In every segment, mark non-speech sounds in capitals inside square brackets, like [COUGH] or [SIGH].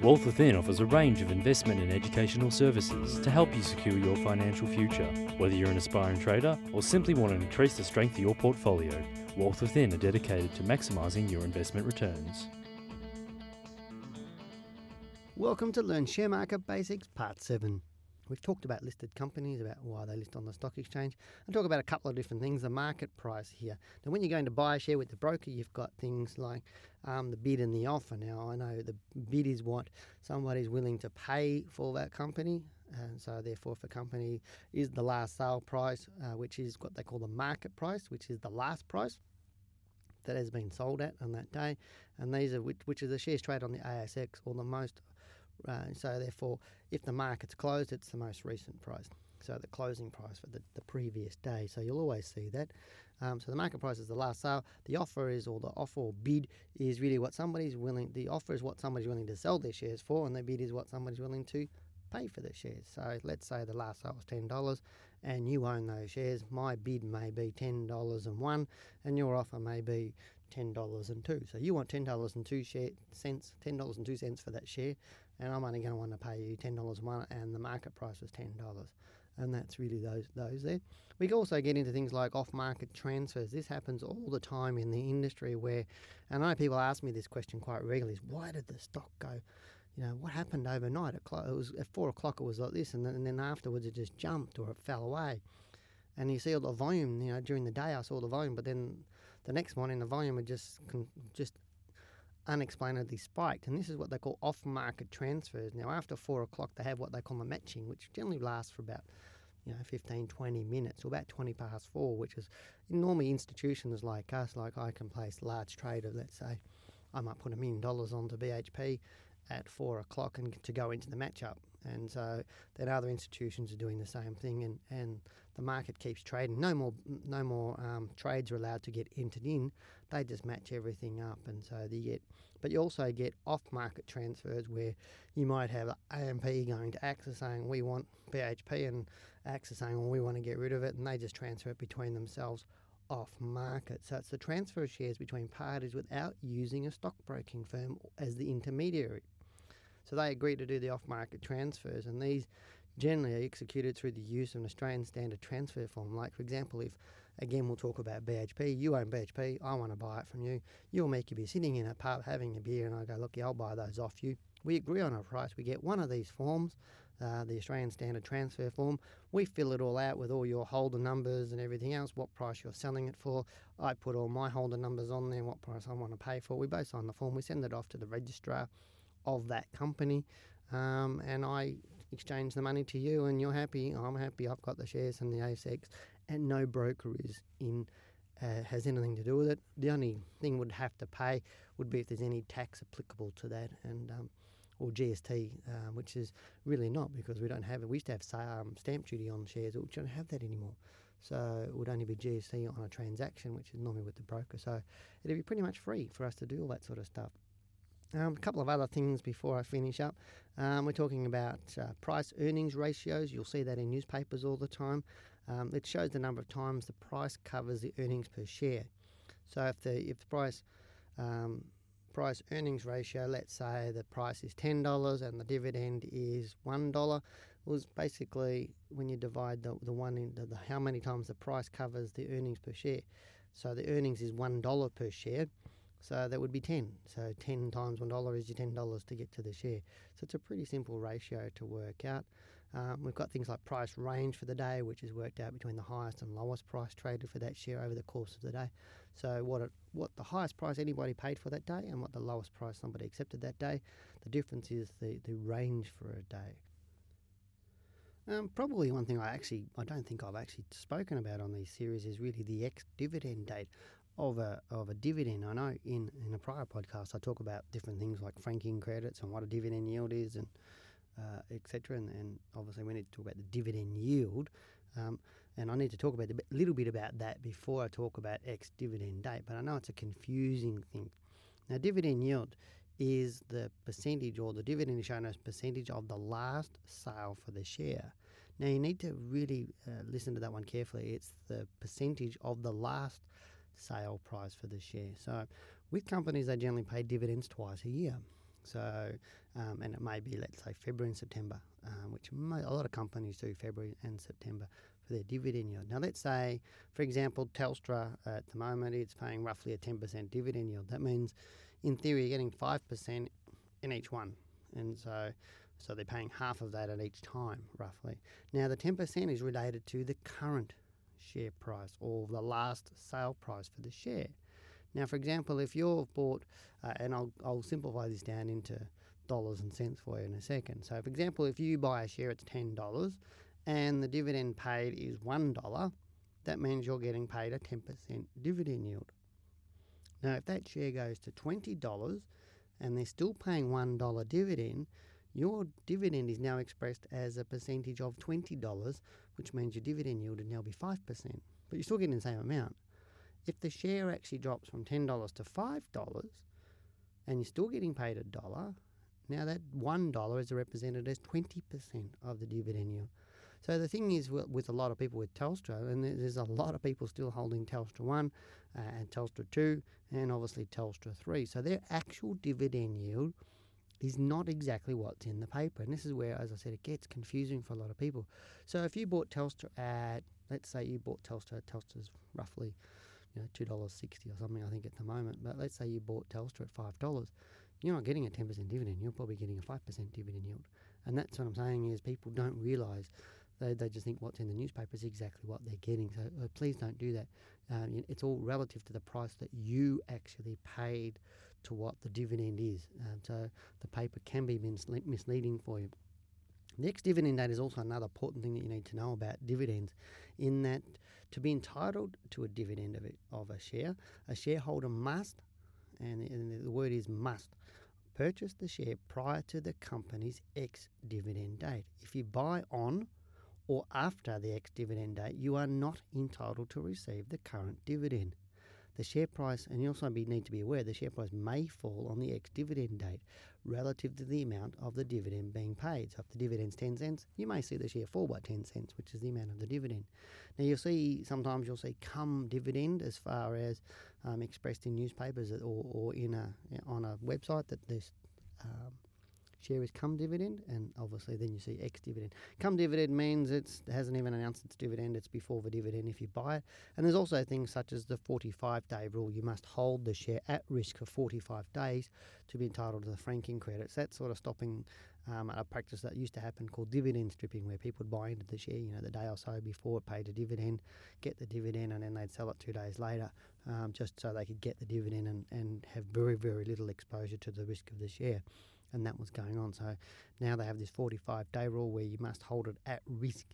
Wealth Within offers a range of investment and educational services to help you secure your financial future. Whether you're an aspiring trader or simply want to increase the strength of your portfolio, Wealth Within are dedicated to maximising your investment returns. Welcome to Learn Share Market Basics Part 7. We've talked about listed companies, about why they list on the stock exchange, and talk about a couple of different things. The market price here. Now, when you're going to buy a share with the broker, you've got things like um, the bid and the offer. Now, I know the bid is what somebody's willing to pay for that company, and so therefore, if a company is the last sale price, uh, which is what they call the market price, which is the last price that has been sold at on that day, and these are which, which is the shares trade on the ASX or the most uh, so therefore, if the market's closed, it's the most recent price. So the closing price for the, the previous day. So you'll always see that. Um, so the market price is the last sale. The offer is, or the offer or bid is really what somebody's willing. The offer is what somebody's willing to sell their shares for, and the bid is what somebody's willing to pay for the shares. So let's say the last sale was ten dollars, and you own those shares. My bid may be ten dollars and one, and your offer may be ten dollars and two. So you want ten dollars and two share cents, ten dollars and two cents for that share, and I'm only going to want to pay you ten dollars one, and the market price was ten dollars, and that's really those those there. We also get into things like off-market transfers. This happens all the time in the industry, where, and I know people ask me this question quite regularly: is why did the stock go? You know what happened overnight? It, it was at four o'clock. It was like this, and then, and then afterwards it just jumped or it fell away. And you see all the volume. You know, during the day I saw the volume, but then the next morning the volume had just just unexplainably spiked. And this is what they call off market transfers. Now, after four o'clock, they have what they call a matching, which generally lasts for about you know, 15, 20 minutes, or about 20 past four, which is normally institutions like us, like I can place large traders, let's say, I might put a million dollars onto BHP at four o'clock and to go into the matchup. And so then other institutions are doing the same thing, and, and the market keeps trading. No more no more um, trades are allowed to get entered in. They just match everything up, and so you get. But you also get off-market transfers where you might have AMP going to AXA saying we want BHP, and AXA saying well we want to get rid of it, and they just transfer it between themselves off market. So it's the transfer of shares between parties without using a stockbroking firm as the intermediary. So they agree to do the off market transfers, and these generally are executed through the use of an Australian standard transfer form. Like, for example, if again we'll talk about BHP, you own BHP, I want to buy it from you, you'll make you be sitting in a pub having a beer, and I go, look, yeah, I'll buy those off you. We agree on a price, we get one of these forms. Uh, the Australian Standard Transfer Form. We fill it all out with all your holder numbers and everything else, what price you're selling it for. I put all my holder numbers on there, what price I want to pay for. We both sign the form, we send it off to the registrar of that company, um, and I exchange the money to you, and you're happy. I'm happy. I've got the shares in the ASX, and no broker is in. Uh, has anything to do with it. The only thing would have to pay would be if there's any tax applicable to that, and um, or GST, uh, which is really not because we don't have it. We used to have um, stamp duty on shares, but we don't have that anymore. So it would only be GST on a transaction, which is normally with the broker. So it'd be pretty much free for us to do all that sort of stuff. Um, a couple of other things before I finish up. Um, we're talking about uh, price earnings ratios. You'll see that in newspapers all the time. Um, it shows the number of times the price covers the earnings per share. So if the if the price um, price earnings ratio, let's say the price is ten dollars and the dividend is one it was basically when you divide the, the one into the how many times the price covers the earnings per share. So the earnings is one dollar per share. So that would be 10. So 10 times $1 is your $10 to get to the share. So it's a pretty simple ratio to work out. Um, we've got things like price range for the day, which is worked out between the highest and lowest price traded for that share over the course of the day. So what it, what the highest price anybody paid for that day and what the lowest price somebody accepted that day, the difference is the, the range for a day. Um, probably one thing I actually I don't think I've actually spoken about on these series is really the ex dividend date of a of a dividend. I know in in a prior podcast I talk about different things like franking credits and what a dividend yield is and uh, etc. And, and, obviously we need to talk about the dividend yield. Um, and I need to talk about a little bit about that before I talk about ex dividend date. But I know it's a confusing thing. Now, dividend yield is the percentage, or the dividend shown as percentage of the last sale for the share. Now, you need to really uh, listen to that one carefully. It's the percentage of the last sale price for the share. So with companies, they generally pay dividends twice a year. So, um, and it may be, let's say, February and September, um, which may, a lot of companies do February and September for their dividend yield. Now, let's say, for example, Telstra at the moment it's paying roughly a 10% dividend yield. That means, in theory, you're getting 5% in each one. And so, so they're paying half of that at each time, roughly. Now, the 10% is related to the current share price or the last sale price for the share. Now, for example, if you've bought, uh, and I'll, I'll simplify this down into dollars and cents for you in a second. So, for example, if you buy a share, it's $10 and the dividend paid is $1, that means you're getting paid a 10% dividend yield. Now, if that share goes to $20 and they're still paying $1 dividend, your dividend is now expressed as a percentage of $20, which means your dividend yield would now be 5%. But you're still getting the same amount. If the share actually drops from $10 to $5 and you're still getting paid a dollar, now that $1 is represented as 20% of the dividend yield. So the thing is, with a lot of people with Telstra, and there's a lot of people still holding Telstra 1 uh, and Telstra 2 and obviously Telstra 3. So their actual dividend yield is not exactly what's in the paper. And this is where, as I said, it gets confusing for a lot of people. So if you bought Telstra at, let's say you bought Telstra, Telstra's roughly you know, $2.60 or something, I think, at the moment. But let's say you bought Telstra at $5. You're not getting a 10% dividend. You're probably getting a 5% dividend yield. And that's what I'm saying is people don't realise they, they just think what's in the newspaper is exactly what they're getting. So uh, please don't do that. Um, it's all relative to the price that you actually paid to what the dividend is. Um, so the paper can be misle- misleading for you. The ex dividend date is also another important thing that you need to know about dividends, in that to be entitled to a dividend of, it, of a share, a shareholder must, and the word is must, purchase the share prior to the company's ex dividend date. If you buy on or after the ex dividend date, you are not entitled to receive the current dividend. The share price, and you also need to be aware, the share price may fall on the ex dividend date relative to the amount of the dividend being paid. So if the dividend's 10 cents, you may see the share fall by 10 cents, which is the amount of the dividend. Now you'll see, sometimes you'll see cum dividend as far as um, expressed in newspapers or, or in a, on a website that this um, share is cum dividend, and obviously then you see ex dividend. Cum dividend means it hasn't even announced its dividend, it's before the dividend if you buy it. And there's also things such as the 45 day rule. You must hold the share at risk for 45 days to be entitled to the franking credits. That's sort of stopping um, a practice that used to happen called dividend stripping, where people would buy into the share, you know, the day or so before it paid a dividend, get the dividend, and then they'd sell it two days later, um, just so they could get the dividend and, and have very, very little exposure to the risk of the share and that was going on. So now they have this 45 day rule where you must hold it at risk,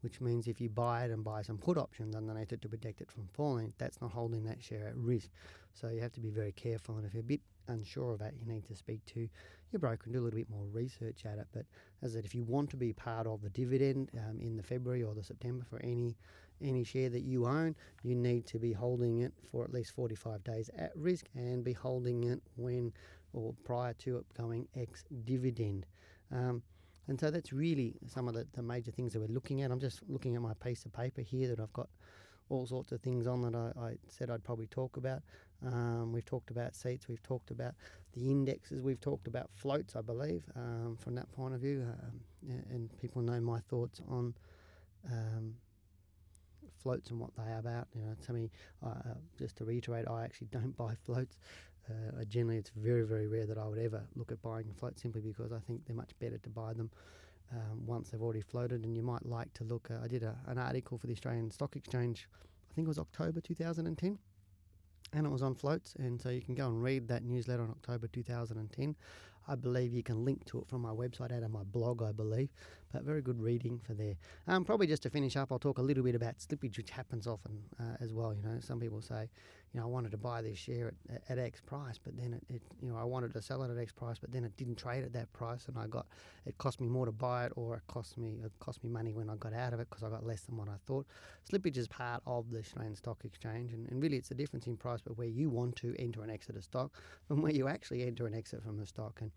which means if you buy it and buy some put options underneath it to protect it from falling, that's not holding that share at risk. So you have to be very careful, and if you're a bit unsure of that, you need to speak to your broker and do a little bit more research at it. But as I said, if you want to be part of the dividend um, in the February or the September for any any share that you own, you need to be holding it for at least 45 days at risk and be holding it when or prior to it going ex dividend. Um, and so that's really some of the, the major things that we're looking at. I'm just looking at my piece of paper here that I've got all sorts of things on that I, I said I'd probably talk about. Um, we've talked about seats, we've talked about the indexes, we've talked about floats, I believe, um, from that point of view. Um, and people know my thoughts on um, floats and what they are about. You know, to me, uh, just to reiterate, I actually [LAUGHS] don't buy floats. Uh, generally, it's very, very rare that I would ever look at buying a float simply because I think they're much better to buy them um, once they've already floated. And you might like to look. Uh, I did a, an article for the Australian Stock Exchange, I think it was October 2010, and it was on floats. And so you can go and read that newsletter in October 2010. I believe you can link to it from my website out of my blog, I believe. But very good reading for there. Um, probably just to finish up, I'll talk a little bit about slippage, which happens often uh, as well. You know, some people say, you know, I wanted to buy this share at, at X price, but then it, it, you know, I wanted to sell it at X price, but then it didn't trade at that price, and I got, it cost me more to buy it, or it cost me, it cost me money when I got out of it because I got less than what I thought. Slippage is part of the Australian Stock Exchange, and, and really it's a difference in price, but where you want to enter an exit of stock from where you actually enter an exit from a stock, and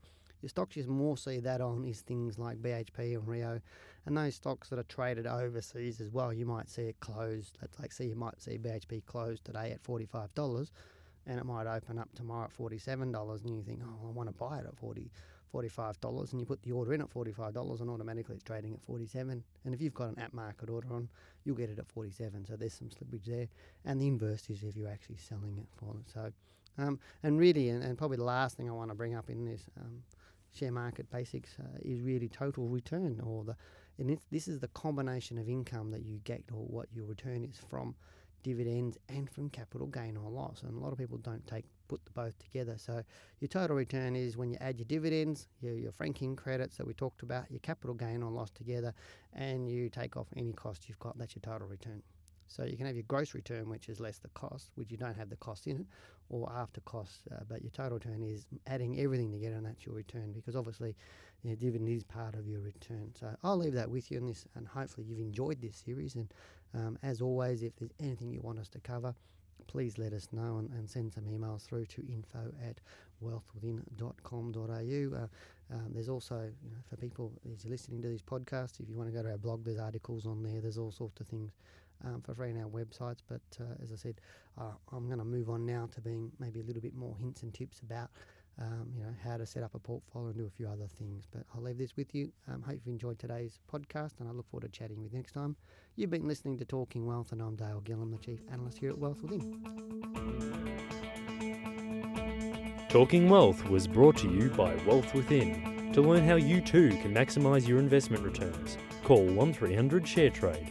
your stocks you more see that on is things like BHP and Rio, and those stocks that are traded overseas as well. You might see it closed. Let's like see you might see BHP closed today at forty five dollars. and it might open up tomorrow at $47 and you think, oh, I want to buy it at 40 $45 and you put the order in at $45 and automatically it's trading at 47 and if you've got an at market order on you'll get it at 47 so there's some slippage there and the inverse is if you're actually selling it for it so um, and really and, and, probably the last thing I want to bring up in this um, share market basics uh, is really total return or the and this is the combination of income that you get or what your return is from dividends and from capital gain or loss. And a lot of people don't take put the both together. So your total return is when you add your dividends, your, your franking credits that we talked about, your capital gain or loss together, and you take off any cost you've got. That's your total return. So you can have your gross return, which is less the cost, which you don't have the cost in it, or after costs. Uh, but your total return is adding everything together, and that's your return. Because obviously, know, dividend is part of your return. So I'll leave that with you in this, and hopefully you've enjoyed this series. And um, as always, if there's anything you want us to cover, please let us know and, and send some emails through to info at wealthwithin.com.au. Uh, um, there's also, you know, for people you're listening to these podcasts, if you want to go to our blog, there's articles on there. There's all sorts of things um, for free on our websites. But uh, as I said, uh, I'm going to move on now to being maybe a little bit more hints and tips about um, you know, how to set up a portfolio and do a few other things. But I'll leave this with you. Um, hope you enjoyed today's podcast, and I look forward to chatting with you next time. You've been listening to Talking Wealth, and I'm Dale Gillham, the Chief Analyst here at Wealth Within. Talking Wealth was brought to you by Wealth Within. To learn how you too can maximise your investment returns, call 1300 ShareTrade